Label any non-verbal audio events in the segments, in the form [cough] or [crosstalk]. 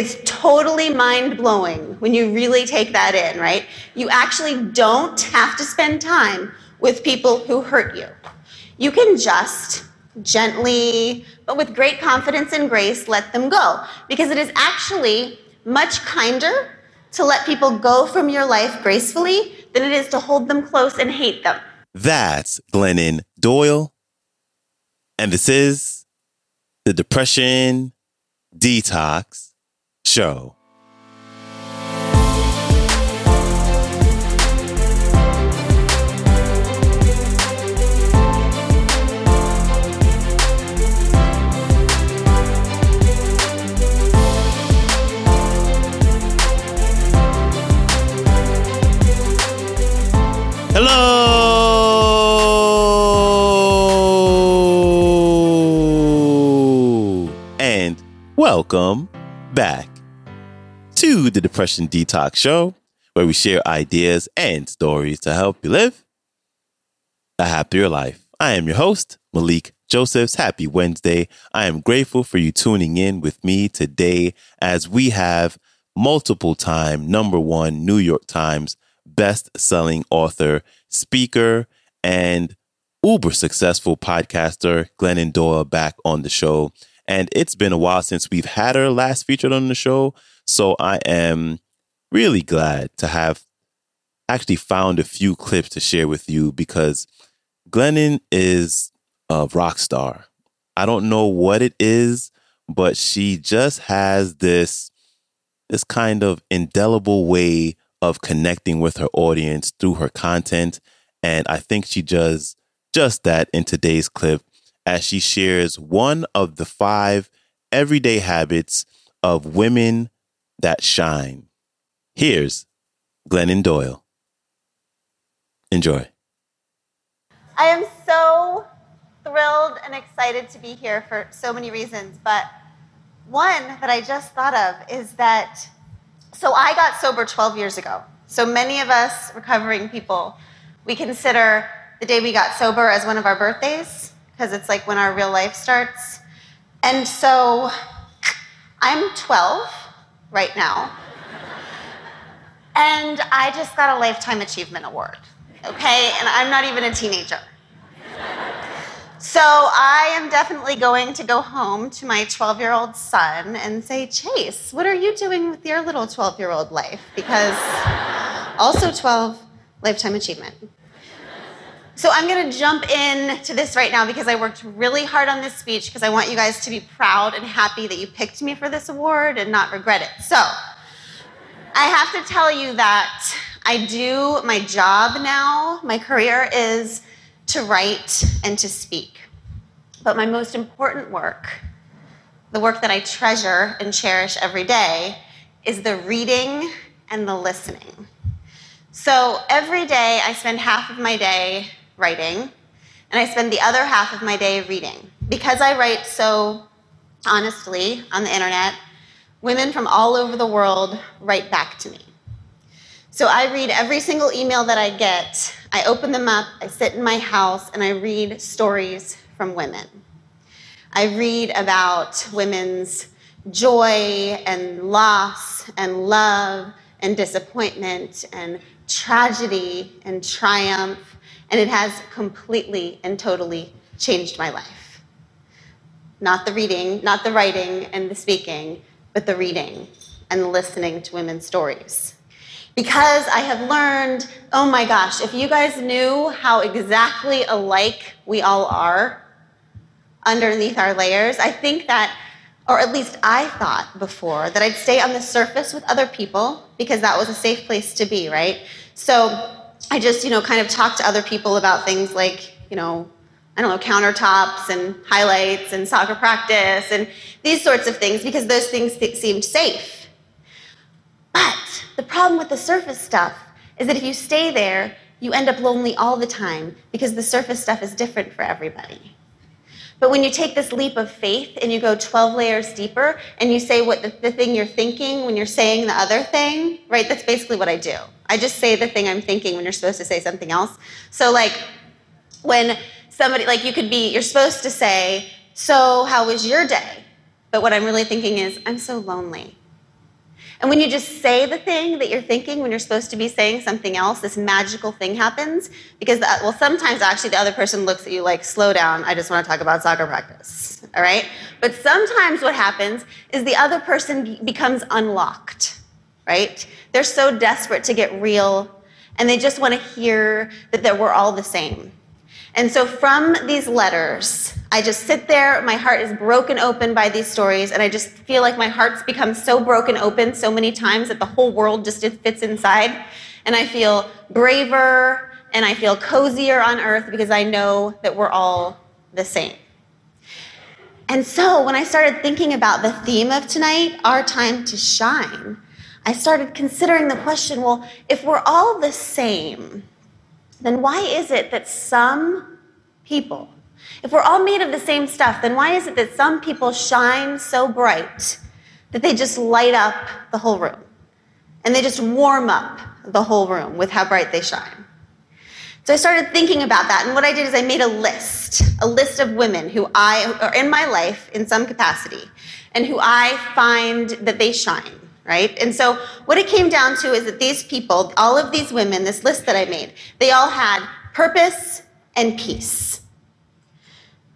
It's totally mind blowing when you really take that in, right? You actually don't have to spend time with people who hurt you. You can just gently, but with great confidence and grace, let them go. Because it is actually much kinder to let people go from your life gracefully than it is to hold them close and hate them. That's Glennon Doyle. And this is the Depression Detox Show. Hello and welcome back to the Depression Detox Show, where we share ideas and stories to help you live a happier life. I am your host, Malikee Josephs. Happy Wednesday. I am grateful for you tuning in with me today as we have multiple time number one New York Times best selling author, speaker, and uber successful podcaster, Glennon Doyle, back on the show. And it's been a while since we've had her last featured on the show. So I am really glad to have actually found a few clips to share with you because Glennon is a rock star. I don't know what it is, but she just has this this kind of indelible way of connecting with her audience through her content. And I think she does just that in today's clip as she shares one of the five everyday habits of women that shine. Here's Glennon Doyle. Enjoy. I am so thrilled and excited to be here for so many reasons, but one that I just thought of is that so I got sober 12 years ago. So many of us recovering people, we consider the day we got sober as one of our birthdays because it's like when our real life starts. And so I'm 12 right now. And I just got a Lifetime Achievement Award, okay? And I'm not even a teenager. So I am definitely going to go home to my 12 year old son and say, Chase, what are you doing with your little 12 year old life? Because also 12, lifetime achievement. So I'm going to jump in to this right now because I worked really hard on this speech because I want you guys to be proud and happy that you picked me for this award and not regret it. So I have to tell you that I do my job now. My career is to write and to speak. But my most important work, the work that I treasure and cherish every day, is the reading and the listening. So every day I spend half of my day writing, and I spend the other half of my day reading. Because I write so honestly on the internet, women from all over the world write back to me. So I read every single email that I get. I open them up, I sit in my house, and I read stories from women. I read about women's joy and loss and love and disappointment and tragedy and triumph, and it has completely and totally changed my life. Not the reading, not the writing and the speaking, but the reading and listening to women's stories because I have learned oh my gosh, if you guys knew how exactly alike we all are underneath our layers, I think that, or at least I thought before, that I'd stay on the surface with other people because that was a safe place to be, right? So I just, you know, kind of talk to other people about things like, you know, I don't know, countertops and highlights and soccer practice and these sorts of things because those things th- seemed safe. But the problem with the surface stuff is that if you stay there, you end up lonely all the time because the surface stuff is different for everybody. But when you take this leap of faith and you go 12 layers deeper and you say what the, the, thing you're thinking when you're saying the other thing, right? That's basically what I do. I just say the thing I'm thinking when you're supposed to say something else. So, like, when somebody, like, you could be, you're supposed to say, So, how was your day? But what I'm really thinking is, I'm so lonely. And when you just say the thing that you're thinking when you're supposed to be saying something else, this magical thing happens. Because, the, well, sometimes actually the other person looks at you like, slow down, I just want to talk about soccer practice. All right? But sometimes what happens is the other person becomes unlocked, right? They're so desperate to get real, and they just want to hear that, that we're all the same. And so from these letters, I just sit there, my heart is broken open by these stories, and I just feel like my heart's become so broken open so many times that the whole world just fits inside. And I feel braver and I feel cozier on earth because I know that we're all the same. And so when I started thinking about the theme of tonight, our time to shine, I started considering the question well, if we're all the same, then why is it that some people, if we're all made of the same stuff, then why is it that some people shine so bright that they just light up the whole room? And they just warm up the whole room with how bright they shine. So I started thinking about that, and what I did is I made a list, a list of women who I are in my life in some capacity, and who I find that they shine right? And so what it came down to is that these people, all of these women, this list that I made, they all had purpose and peace.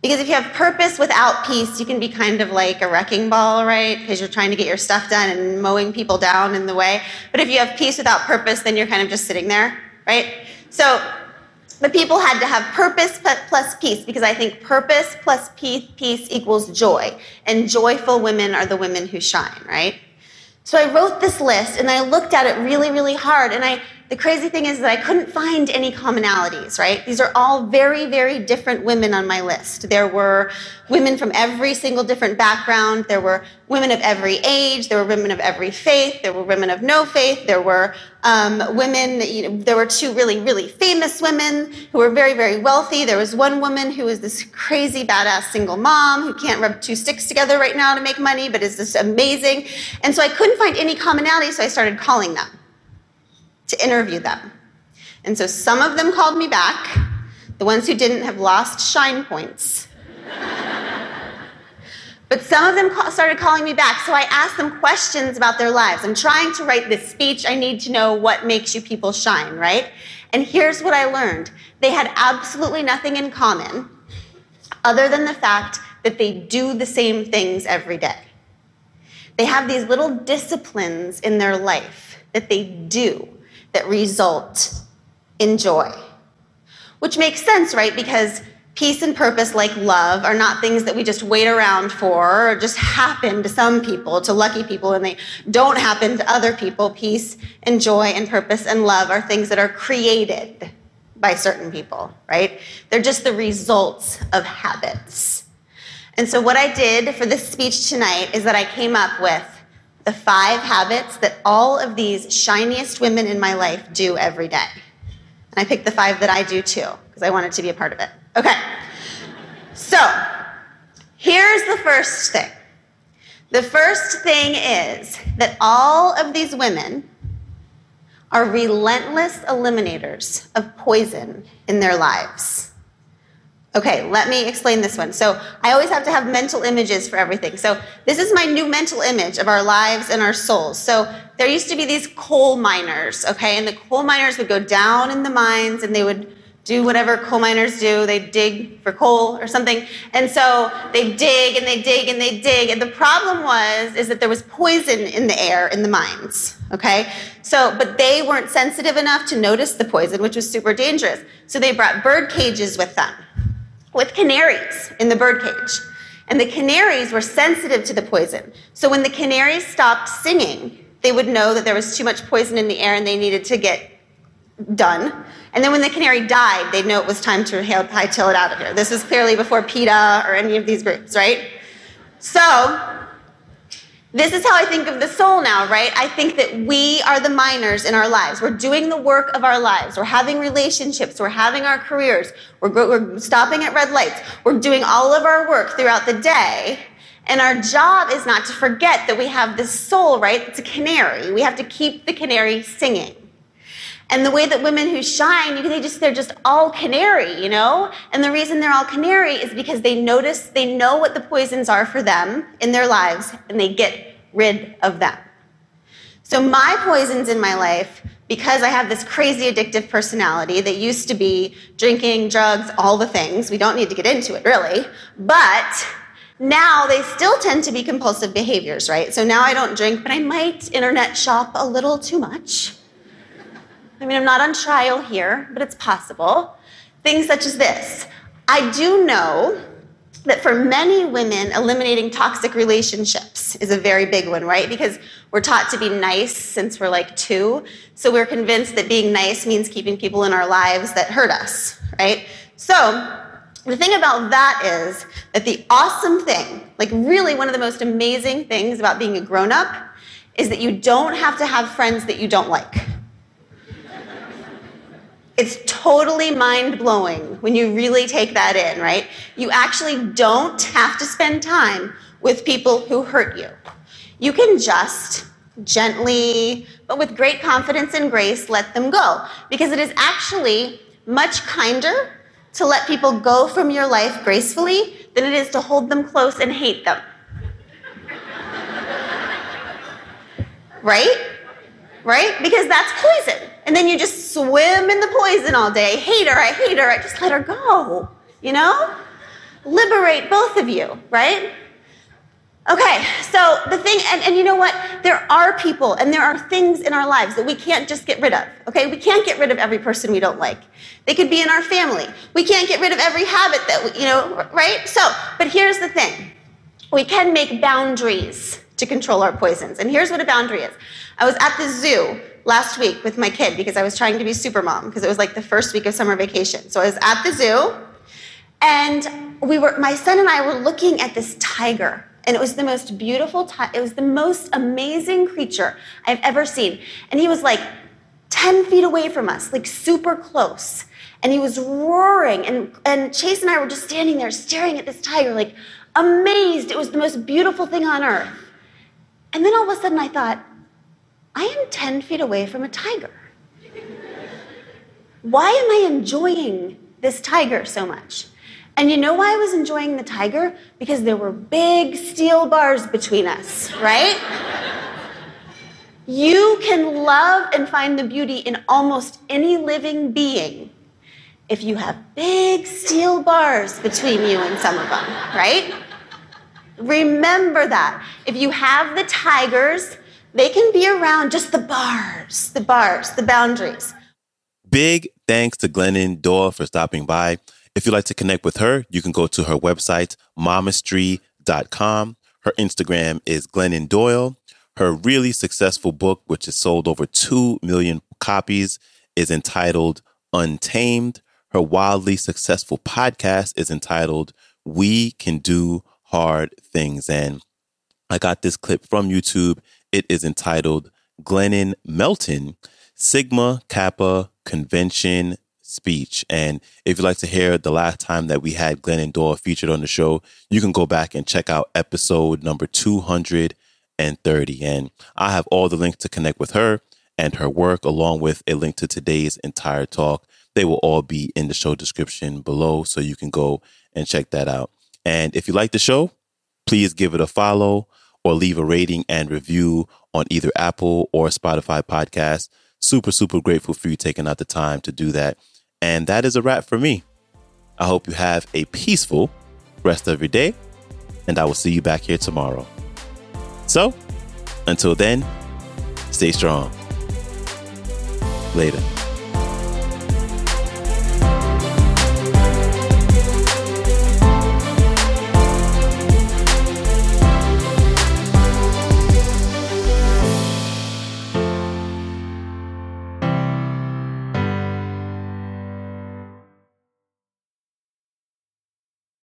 Because if you have purpose without peace, you can be kind of like a wrecking ball, right? Because you're trying to get your stuff done and mowing people down in the way. But if you have peace without purpose, then you're kind of just sitting there, right? So the people had to have purpose plus peace because I think purpose plus peace, equals joy. And joyful women are the women who shine, right? So I wrote this list and I looked at it really, really hard. And I, the crazy thing is that I couldn't find any commonalities, right? These are all very, very different women on my list. There were women from every single different background. There were women of every age. There were women of every faith. There were women of no faith. There were um, women, you know, there were two really, really famous women who were very, very wealthy. There was one woman who was this crazy, badass single mom who can't rub two sticks together right now to make money, but is just amazing. And so I couldn't find any commonality, so I started calling them to interview them. And so some of them called me back. The ones who didn't have lost shine points. [laughs] But some of them started calling me back, so I asked them questions about their lives. I'm trying to write this speech. I need to know what makes you people shine, right? And here's what I learned they had absolutely nothing in common other than the fact that they do the same things every day. They have these little disciplines in their life that they do that result in joy. Which makes sense, right? Because peace and purpose, like love, are not things that we just wait around for or just happen to some people, to lucky people, and they don't happen to other people. Peace and joy and purpose and love are things that are created by certain people, right? They're just the results of habits. And so, what I did for this speech tonight is that I came up with the five habits that all of these shiniest women in my life do every day. And I picked the five that I do too, because I wanted to be a part of it. Okay. So, here's the first thing. The first thing is that all of these women are relentless eliminators of poison in their lives. Okay, let me explain this one. So, I always have to have mental images for everything. So, this is my new mental image of our lives and our souls. So, there used to be these coal miners, okay, and the coal miners would go down in the mines and they would do whatever coal miners do. They dig for coal or something. And so they dig and they dig and they dig. And the problem was is that there was poison in the air in the mines. Okay? So, but they weren't sensitive enough to notice the poison, which was super dangerous. So they brought bird cages with them, with canaries in the bird cage. And the canaries were sensitive to the poison. So when the canaries stopped singing, they would know that there was too much poison in the air and they needed to get done. And then when the canary died, they'd know it was time to hightail it out of here. This was clearly before PETA or any of these groups, right? So, this is how I think of the soul now, right? I think that we are the miners in our lives. We're doing the work of our lives. We're having relationships. We're having our careers. We're, we're stopping at red lights. We're doing all of our work throughout the day. And our job is not to forget that we have this soul, right? It's a canary. We have to keep the canary singing. And the way that women who shine, you they just they're just all canary, you know? And the reason they're all canary is because they notice, they know what the poisons are for them in their lives, and they get rid of them. So, my poisons in my life, because I have this crazy addictive personality that used to be drinking, drugs, all the things, we don't need to get into it really, but now they still tend to be compulsive behaviors, right? So now I don't drink, but I might internet shop a little too much. I mean, I'm not on trial here, but it's possible. Things such as this. I do know that for many women, eliminating toxic relationships is a very big one, right? Because we're taught to be nice since we're like two. So we're convinced that being nice means keeping people in our lives that hurt us, right? So the thing about that is that the awesome thing, like really one of the most amazing things about being a grown up, is that you don't have to have friends that you don't like. It's totally mind blowing when you really take that in, right? You actually don't have to spend time with people who hurt you. You can just gently, but with great confidence and grace, let them go. Because it is actually much kinder to let people go from your life gracefully than it is to hold them close and hate them. [laughs] right? Right? Because that's poison. And then you just swim in the poison all day. Hate her, I hate her, I just let her go. You know? Liberate both of you, right? Okay, so the thing, and, and you know what? There are people and there are things in our lives that we can't just get rid of, okay? We can't get rid of every person we don't like. They could be in our family. We can't get rid of every habit that, we, you know, right? So, but here's the thing we can make boundaries to control our poisons. And here's what a boundary is I was at the zoo last week with my kid because I was trying to be super mom because it was like the first week of summer vacation. So I was at the zoo and we were my son and I were looking at this tiger and it was the most beautiful ti- it was the most amazing creature I've ever seen. And he was like 10 feet away from us, like super close. And he was roaring and and Chase and I were just standing there staring at this tiger like amazed. It was the most beautiful thing on earth. And then all of a sudden I thought, I am 10 feet away from a tiger. Why am I enjoying this tiger so much? And you know why I was enjoying the tiger? Because there were big steel bars between us, right? you can love and find the beauty in almost any living being if you have big steel bars between you and some of them, right? Remember that. If you have the tigers, they can be around just the bars, the bars, the boundaries. Big thanks to Glennon Doyle for stopping by. If you'd like to connect with her, you can go to her website, momastery.com. Her Instagram is Glennon Doyle. Her really successful book, which has sold over 2 million copies, is entitled Untamed. Her wildly successful podcast is entitled We Can Do Hard Things. And I got this clip from YouTube. It is entitled Glennon Melton Sigma Kappa Convention Speech. And if you'd like to hear the last time that we had Glennon Doyle featured on the show, you can go back and check out episode number 230. And I have all the links to connect with her and her work, along with a link to today's entire talk. They will all be in the show description below, so you can go and check that out. And if you like the show, please give it a follow or leave a rating and review on either Apple or Spotify podcast. Super, super grateful for you taking out the time to do that. And that is a wrap for me. I hope you have a peaceful rest of your day, and I will see you back here tomorrow. So, until then, stay strong. Later.